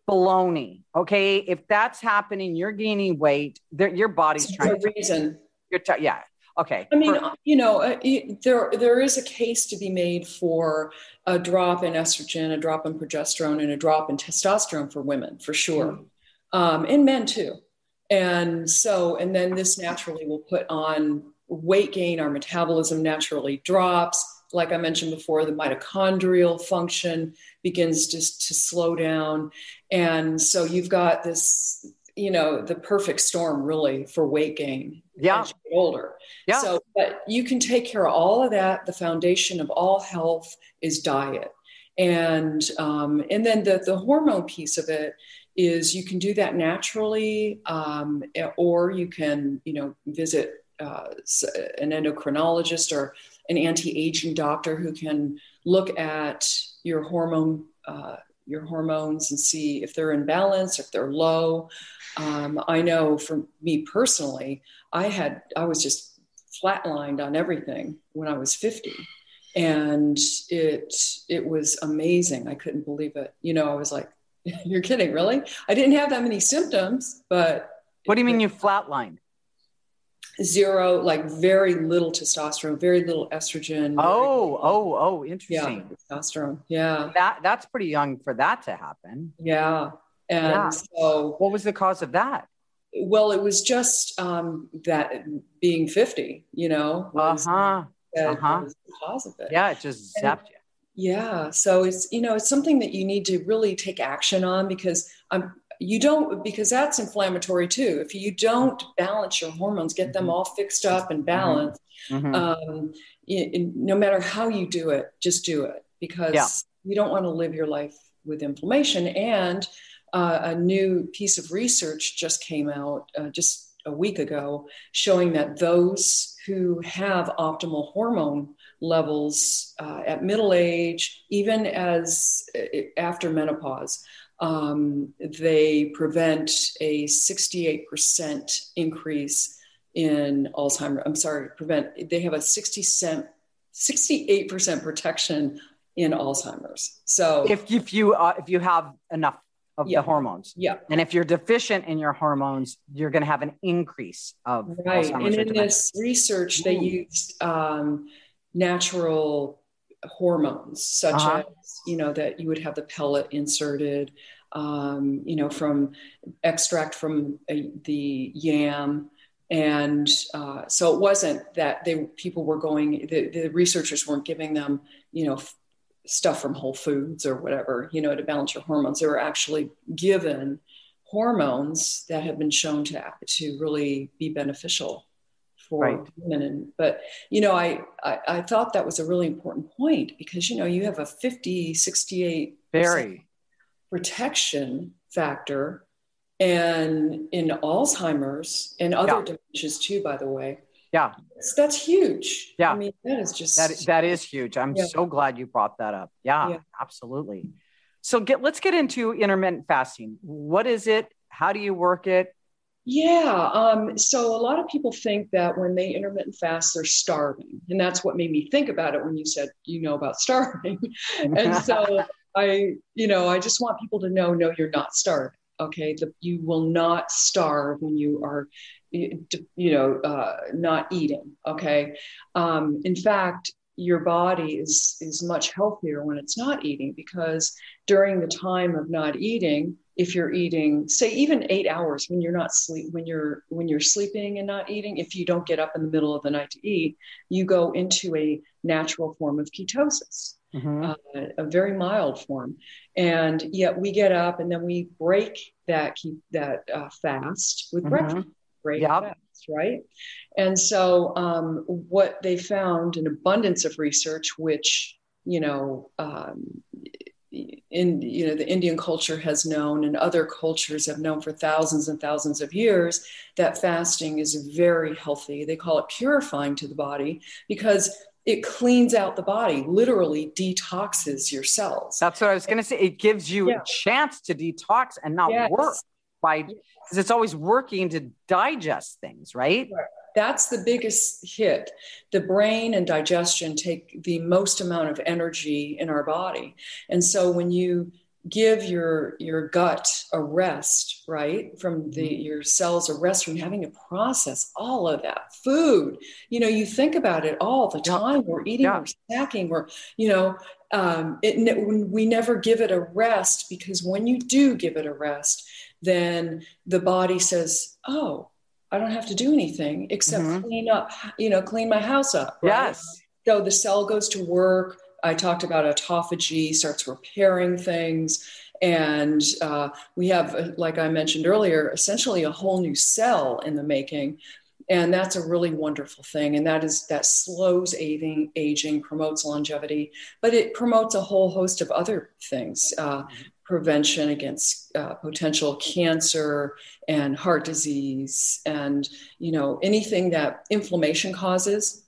Baloney. Okay, if that's happening, you're gaining weight. Your body's trying. to reason. You're t- yeah, Okay. I mean, you know, uh, there there is a case to be made for a drop in estrogen, a drop in progesterone, and a drop in testosterone for women, for sure, mm-hmm. um, and men too. And so, and then this naturally will put on weight gain. Our metabolism naturally drops. Like I mentioned before, the mitochondrial function begins just to slow down, and so you've got this you know the perfect storm really for weight gain yeah. older. Yeah. So but you can take care of all of that. The foundation of all health is diet. And um, and then the the hormone piece of it is you can do that naturally, um, or you can, you know, visit uh, an endocrinologist or an anti-aging doctor who can look at your hormone uh, your hormones and see if they're in balance, if they're low. Um, I know for me personally, I had I was just flatlined on everything when I was 50 and it it was amazing. I couldn't believe it. You know i was like you're kidding really? I didn't have that many symptoms but what do you mean you flatlined? Zero like very little testosterone very little estrogen. Oh oh oh interesting. Yeah testosterone yeah. That that's pretty young for that to happen. Yeah and yeah. so what was the cause of that well it was just um that being 50 you know was, uh-huh uh-huh. was the cause of it. Yeah, it just zapped you. Yeah, so it's you know it's something that you need to really take action on because um you don't because that's inflammatory too. If you don't balance your hormones, get them mm-hmm. all fixed up and mm-hmm. balanced, mm-hmm. um, it, no matter how you do it, just do it because yeah. you don't want to live your life with inflammation. And uh, a new piece of research just came out uh, just a week ago showing that those who have optimal hormone levels uh, at middle age, even as uh, after menopause, um, they prevent a 68% increase in Alzheimer. I'm sorry, prevent, they have a 60 cent, 68% protection in Alzheimer's. So if, if you, uh, if you have enough of yeah. the hormones. Yeah. And if you're deficient in your hormones, you're going to have an increase of right. Alzheimer's and in this research, they used um, natural hormones, such uh-huh. as you know that you would have the pellet inserted, um, you know, from extract from the yam. And uh, so it wasn't that they people were going. The, the researchers weren't giving them, you know, stuff from Whole Foods or whatever, you know, to balance your hormones. They were actually given hormones that have been shown to to really be beneficial for right. women. And but you know, I, I, I thought that was a really important point because you know you have a 50, 68 very protection factor and in Alzheimer's and other yeah. dementias too, by the way. Yeah. That's, that's, huge. Yeah. I mean, that is just that that is huge. I'm yeah. so glad you brought that up. Yeah, yeah, absolutely. So get let's get into intermittent fasting. What is it? How do you work it? Yeah. Um, so a lot of people think that when they intermittent fast, they're starving. And that's what made me think about it when you said, you know, about starving. and so I, you know, I just want people to know, no, you're not starving. Okay. The, you will not starve when you are you know, uh, not eating. Okay. Um, in fact, your body is is much healthier when it's not eating because during the time of not eating if you're eating say even eight hours when you're not sleep when you're when you're sleeping and not eating if you don't get up in the middle of the night to eat you go into a natural form of ketosis mm-hmm. uh, a very mild form and yet we get up and then we break that keep that uh, fast with mm-hmm. breakfast great yep. fast, right? And so, um, what they found an abundance of research, which you know, um, in you know, the Indian culture has known, and other cultures have known for thousands and thousands of years that fasting is very healthy. They call it purifying to the body because it cleans out the body, literally detoxes your cells. That's what I was going to say. It gives you yeah. a chance to detox and not yes. work by because it's always working to digest things, right? That's the biggest hit. The brain and digestion take the most amount of energy in our body. And so when you give your your gut a rest right from the mm-hmm. your cells a rest from having to process all of that food you know you think about it all the time we're eating yeah. we're snacking we're you know um, it, we never give it a rest because when you do give it a rest then the body says, "Oh, I don't have to do anything except mm-hmm. clean up, you know, clean my house up." Right? Yes. So the cell goes to work. I talked about autophagy, starts repairing things. And uh, we have, like I mentioned earlier, essentially a whole new cell in the making. and that's a really wonderful thing and that is that slows aging aging promotes longevity but it promotes a whole host of other things uh, prevention against uh, potential cancer and heart disease and you know anything that inflammation causes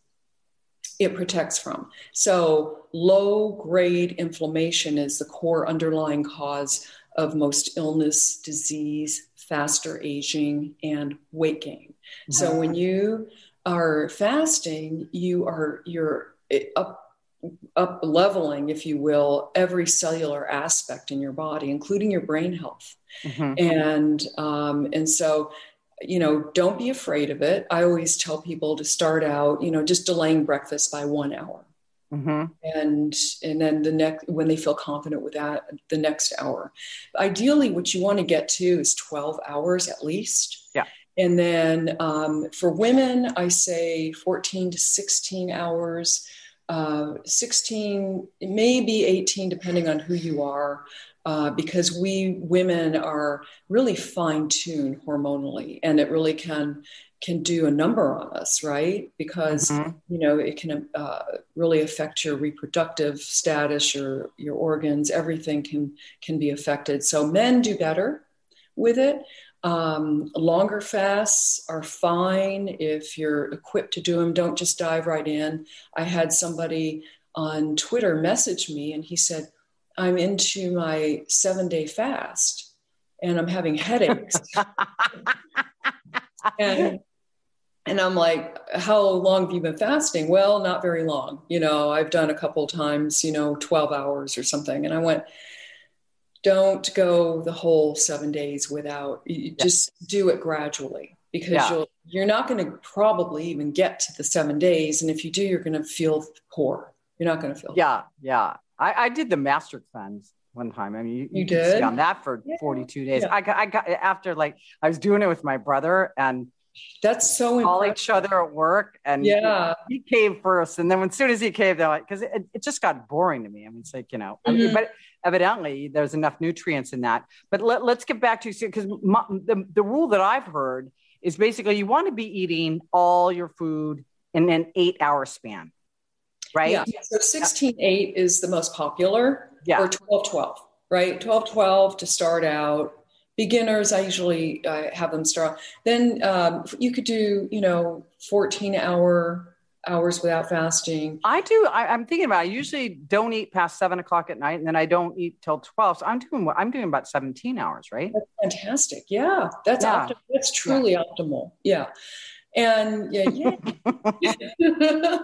it protects from. So low grade inflammation is the core underlying cause of most illness disease faster aging and weight gain. So when you are fasting you are you're up up leveling, if you will, every cellular aspect in your body, including your brain health. Mm-hmm. And um, and so, you know, don't be afraid of it. I always tell people to start out, you know, just delaying breakfast by one hour. Mm-hmm. And and then the next when they feel confident with that, the next hour. Ideally, what you want to get to is twelve hours at least. Yeah. And then um, for women, I say fourteen to sixteen hours uh, 16, maybe 18, depending on who you are, uh, because we women are really fine tuned hormonally, and it really can can do a number on us, right? Because mm-hmm. you know it can uh, really affect your reproductive status, your your organs, everything can can be affected. So men do better with it. Um, longer fasts are fine if you're equipped to do them. Don't just dive right in. I had somebody on Twitter message me and he said, I'm into my seven day fast and I'm having headaches. and, and I'm like, how long have you been fasting? Well, not very long. You know, I've done a couple times, you know, 12 hours or something. And I went, don't go the whole seven days without yeah. just do it gradually because yeah. you'll you're not going to probably even get to the seven days and if you do you're going to feel poor you're not going to feel yeah yeah I, I did the master cleanse one time i mean you, you, you did on that for yeah. 42 days I, got, I got after like i was doing it with my brother and that's so call each other at work and yeah he, he caved first and then as soon as he caved they're like because it, it just got boring to me i mean it's like you know mm-hmm. I mean, mm-hmm. but evidently there's enough nutrients in that. But let, us get back to because the, the rule that i've heard is basically you want to be eating all your food in an eight hour span right? Yeah. So 16 8 is the most popular yeah. or 12 12 right? 12 12 to start out. Beginners i usually uh, have them start. Then um, you could do you know 14 hour hours without fasting i do I, am thinking about it. i usually don't eat past seven o'clock at night and then i don't eat till 12 so i'm doing what i'm doing about 17 hours right that's fantastic yeah that's yeah. Optim- that's truly yeah. optimal yeah and yeah, yeah.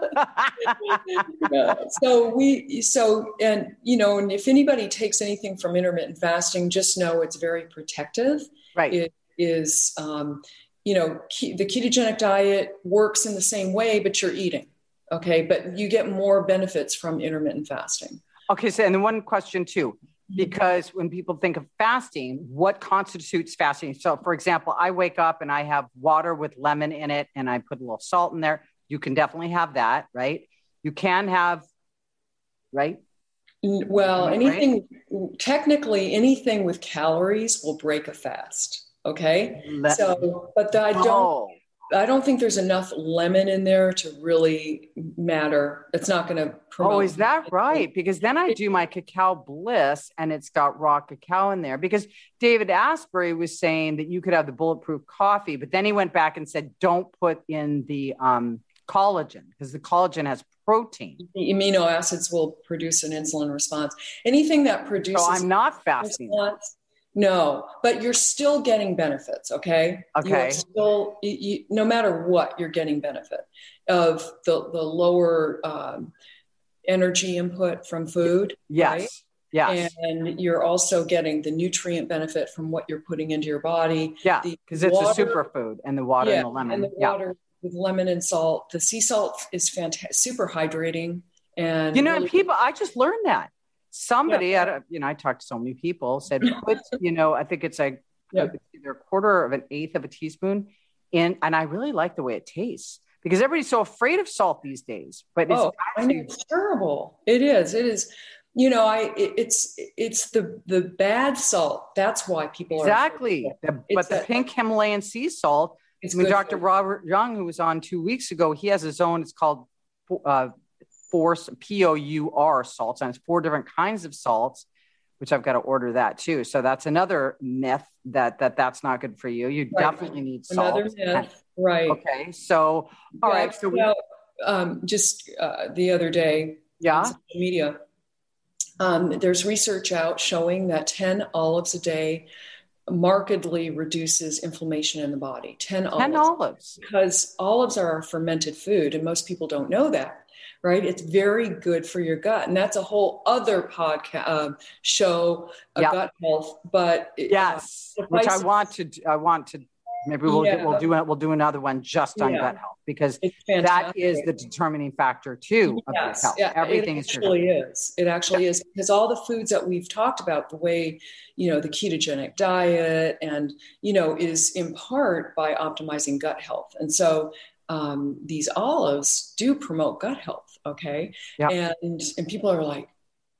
yeah. so we so and you know and if anybody takes anything from intermittent fasting just know it's very protective right it is um, you know the ketogenic diet works in the same way but you're eating okay but you get more benefits from intermittent fasting okay so and then one question too mm-hmm. because when people think of fasting, what constitutes fasting? So, for example, I wake up and I have water with lemon in it and I put a little salt in there. You can definitely have that, right? You can have, right? Well, anything, right? technically, anything with calories will break a fast. Okay. So, but I don't, oh. I don't think there's enough lemon in there to really matter. It's not going to promote. Oh, is that right? Because then I do my cacao bliss and it's got raw cacao in there. Because David Asprey was saying that you could have the bulletproof coffee, but then he went back and said, don't put in the um, collagen because the collagen has protein. The amino acids will produce an insulin response. Anything that produces. So I'm not fasting. Response, no, but you're still getting benefits. Okay. Okay. still, you, you, no matter what, you're getting benefit of the the lower um, energy input from food. Yes. Right? Yes. And you're also getting the nutrient benefit from what you're putting into your body. Yeah. Because it's a superfood and the water yeah, and the lemon. And the yeah. water with lemon and salt. The sea salt is fantastic, super hydrating. And you know, really- people, I just learned that somebody yeah. at you know, I talked to so many people said, put, you know, I think it's like yeah. either a quarter of an eighth of a teaspoon in, and I really like the way it tastes because everybody's so afraid of salt these days. But it's, oh, actually- it's terrible. It is. It is. You know, I it, it's it's the the bad salt. That's why people exactly. The, but the pink Himalayan sea salt I mean, Dr. Robert Young, who was on two weeks ago, he has his own. It's called uh, Force P O U R salts, and it's four different kinds of salts, which I've got to order that too. So that's another myth that that that's not good for you. You right. definitely need salt. Another myth, right? Okay, so all yeah, right. So we, um, just uh, the other day, yeah, media. Um, there's research out showing that 10 olives a day markedly reduces inflammation in the body. 10, 10 olives. olives. Because olives are a fermented food, and most people don't know that right? It's very good for your gut, and that's a whole other podcast uh, show, yep. gut health. But yes, uh, which I want to, I want to. Maybe we'll yeah. we'll do we'll do another one just on yeah. gut health because that is the determining factor too of yes. health. Yeah, Everything it actually is. It actually is because all the foods that we've talked about, the way you know the ketogenic diet, and you know, is in part by optimizing gut health. And so um, these olives do promote gut health. Okay. And, and people are like,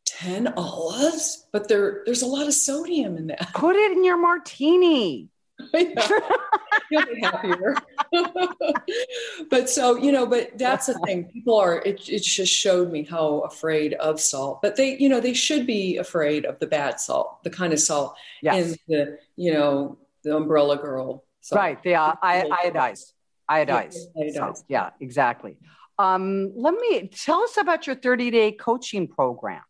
10 olives, but there, there's a lot of sodium in that. Put it in your martini. You'll be happier. but so, you know, but that's the thing. People are, it, it just showed me how afraid of salt, but they, you know, they should be afraid of the bad salt, the kind of salt yes. in the, you know, the umbrella girl. Salt. Right. They are iodized iodized. Yeah, So, yeah exactly. Um, let me tell us about your 30 day coaching program.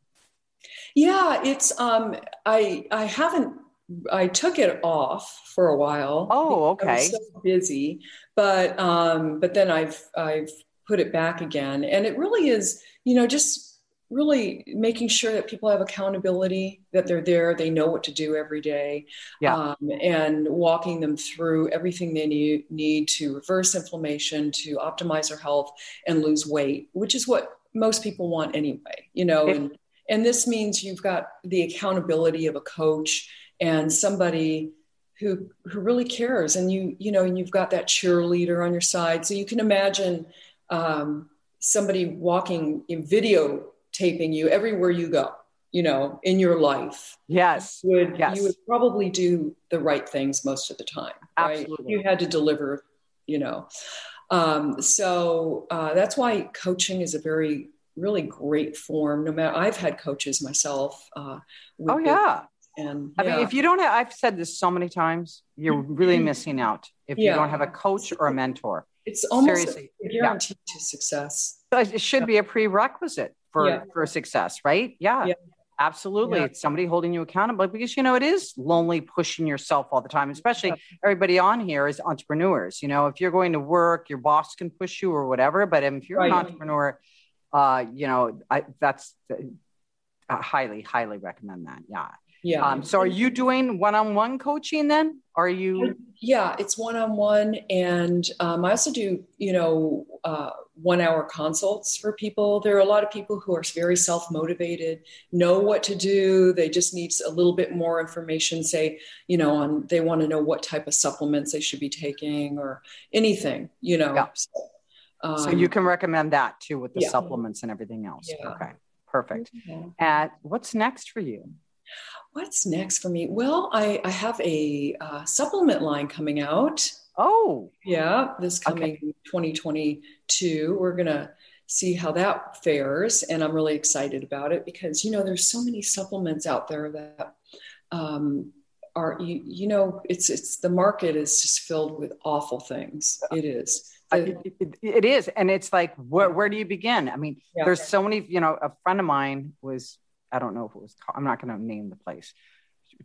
Yeah, it's um, I I haven't I took it off for a while. Oh, okay. So busy, but um, but then I've I've put it back again, and it really is you know just really making sure that people have accountability that they're there they know what to do every day yeah. um, and walking them through everything they need, need to reverse inflammation to optimize their health and lose weight which is what most people want anyway you know and and this means you've got the accountability of a coach and somebody who who really cares and you you know and you've got that cheerleader on your side so you can imagine um, somebody walking in video taping you everywhere you go you know in your life yes you would yes. you would probably do the right things most of the time right Absolutely. you had to deliver you know um, so uh, that's why coaching is a very really great form no matter i've had coaches myself uh, oh yeah and I mean, if you don't have, I've said this so many times, you're really missing out if yeah. you don't have a coach or a mentor. It's almost Seriously. a guarantee yeah. to success. It should be a prerequisite for yeah. for success, right? Yeah. yeah. Absolutely. Yeah. It's somebody holding you accountable because you know it is lonely pushing yourself all the time, especially everybody on here is entrepreneurs. You know, if you're going to work, your boss can push you or whatever, but if you're right. an entrepreneur, uh, you know, I, that's uh, highly, highly recommend that. Yeah. Yeah. Um, so are you doing one-on-one coaching then? Are you? Yeah, it's one-on-one. And um, I also do, you know, uh, one hour consults for people. There are a lot of people who are very self motivated, know what to do. They just need a little bit more information, say, you know, on they want to know what type of supplements they should be taking or anything, you know. Yeah. So, um, so you can recommend that too with the yeah. supplements and everything else. Yeah. Okay, perfect. Mm-hmm. And what's next for you? What's next for me? Well, I, I have a uh, supplement line coming out. Oh, yeah, this coming okay. 2022. We're going to see how that fares. And I'm really excited about it because, you know, there's so many supplements out there that um, are, you, you know, it's, it's the market is just filled with awful things. It is. The, it, it, it is. And it's like, where, where do you begin? I mean, yeah. there's so many, you know, a friend of mine was, I don't know if it was, I'm not going to name the place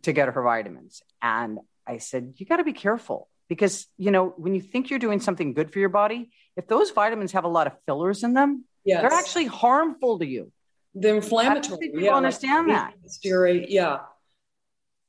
to get her vitamins. And I said, you got to be careful because you know when you think you're doing something good for your body if those vitamins have a lot of fillers in them yes. they're actually harmful to you they're inflammatory people yeah, understand like, that steroid yeah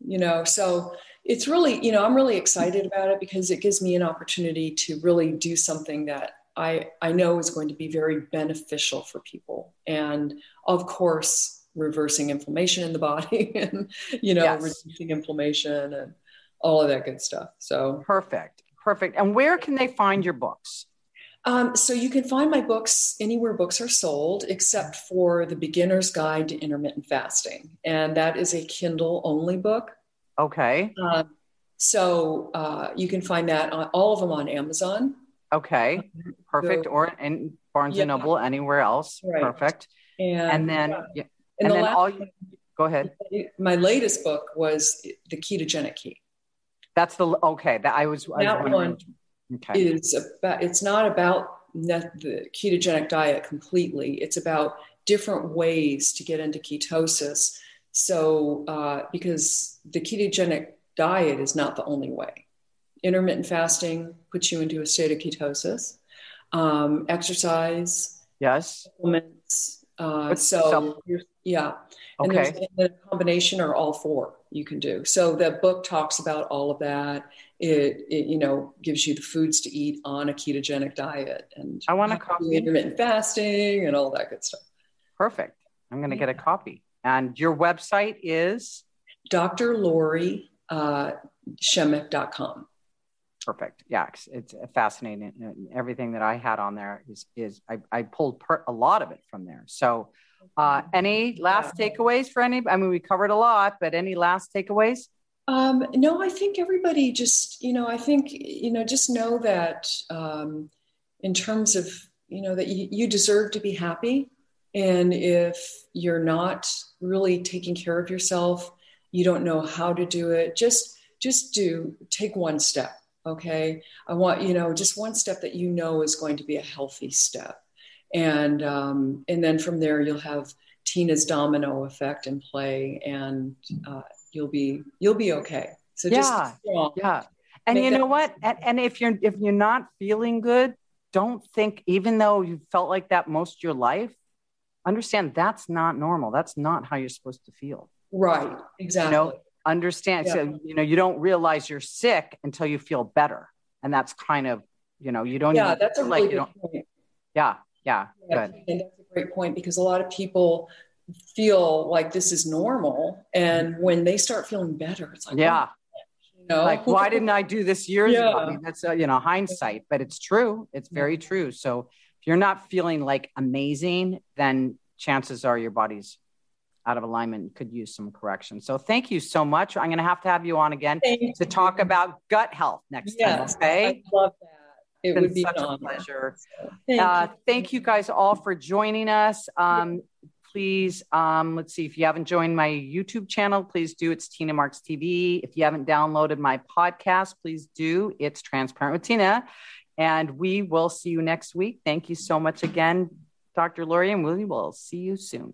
you know so it's really you know i'm really excited about it because it gives me an opportunity to really do something that i i know is going to be very beneficial for people and of course reversing inflammation in the body and you know yes. reducing inflammation and all of that good stuff. So perfect, perfect. And where can they find your books? Um, so you can find my books anywhere books are sold, except for the Beginner's Guide to Intermittent Fasting, and that is a Kindle only book. Okay. Um, So uh, you can find that on, all of them on Amazon. Okay, perfect. or in Barnes yeah. and Noble, anywhere else. Right. Perfect. And, and then, yeah. And, the then all you, go ahead. My latest book was The Ketogenic Key. That's the, okay. That I was, that I was one okay. is about, it's not about the ketogenic diet completely. It's about different ways to get into ketosis. So, uh, because the ketogenic diet is not the only way. Intermittent fasting puts you into a state of ketosis. Um, exercise, yes, supplements. Uh, so, yeah, and okay. the combination are all four you can do. So the book talks about all of that. It, it, you know gives you the foods to eat on a ketogenic diet and I want to copy intermittent fasting and all that good stuff. Perfect. I'm going to get a copy. And your website is Dr. Lori uh, Shemek.com. Perfect. Yeah, it's fascinating. Everything that I had on there is is I, I pulled per, a lot of it from there. So, uh, any last takeaways for any? I mean, we covered a lot, but any last takeaways? Um, no, I think everybody just you know I think you know just know that um, in terms of you know that you, you deserve to be happy, and if you're not really taking care of yourself, you don't know how to do it. Just just do take one step okay i want you know just one step that you know is going to be a healthy step and um, and then from there you'll have tina's domino effect in play and uh, you'll be you'll be okay. So yeah. yeah. And you know what? And, and if you're if you're not feeling good don't think even though you felt like that most of your life understand that's not normal. That's not how you're supposed to feel. Right. Exactly you know, understand. Yeah. so you know you don't realize you're sick until you feel better. And that's kind of you know you don't yeah that's a really like, good point. Yeah yeah, yeah good. and that's a great point because a lot of people feel like this is normal and when they start feeling better it's like yeah oh, you know? like why didn't i do this years yeah. ago I mean, that's uh, you know hindsight but it's true it's very true so if you're not feeling like amazing then chances are your body's out of alignment could use some correction. So thank you so much. I'm going to have to have you on again thank to you. talk about gut health next yes, time. Okay. I love that. It would be such a pleasure. Thank, uh, you. thank you guys all for joining us. Um, please, um, let's see if you haven't joined my YouTube channel, please do. It's Tina Marks TV. If you haven't downloaded my podcast, please do. It's Transparent with Tina. And we will see you next week. Thank you so much again, Dr. Lori, and we will see you soon.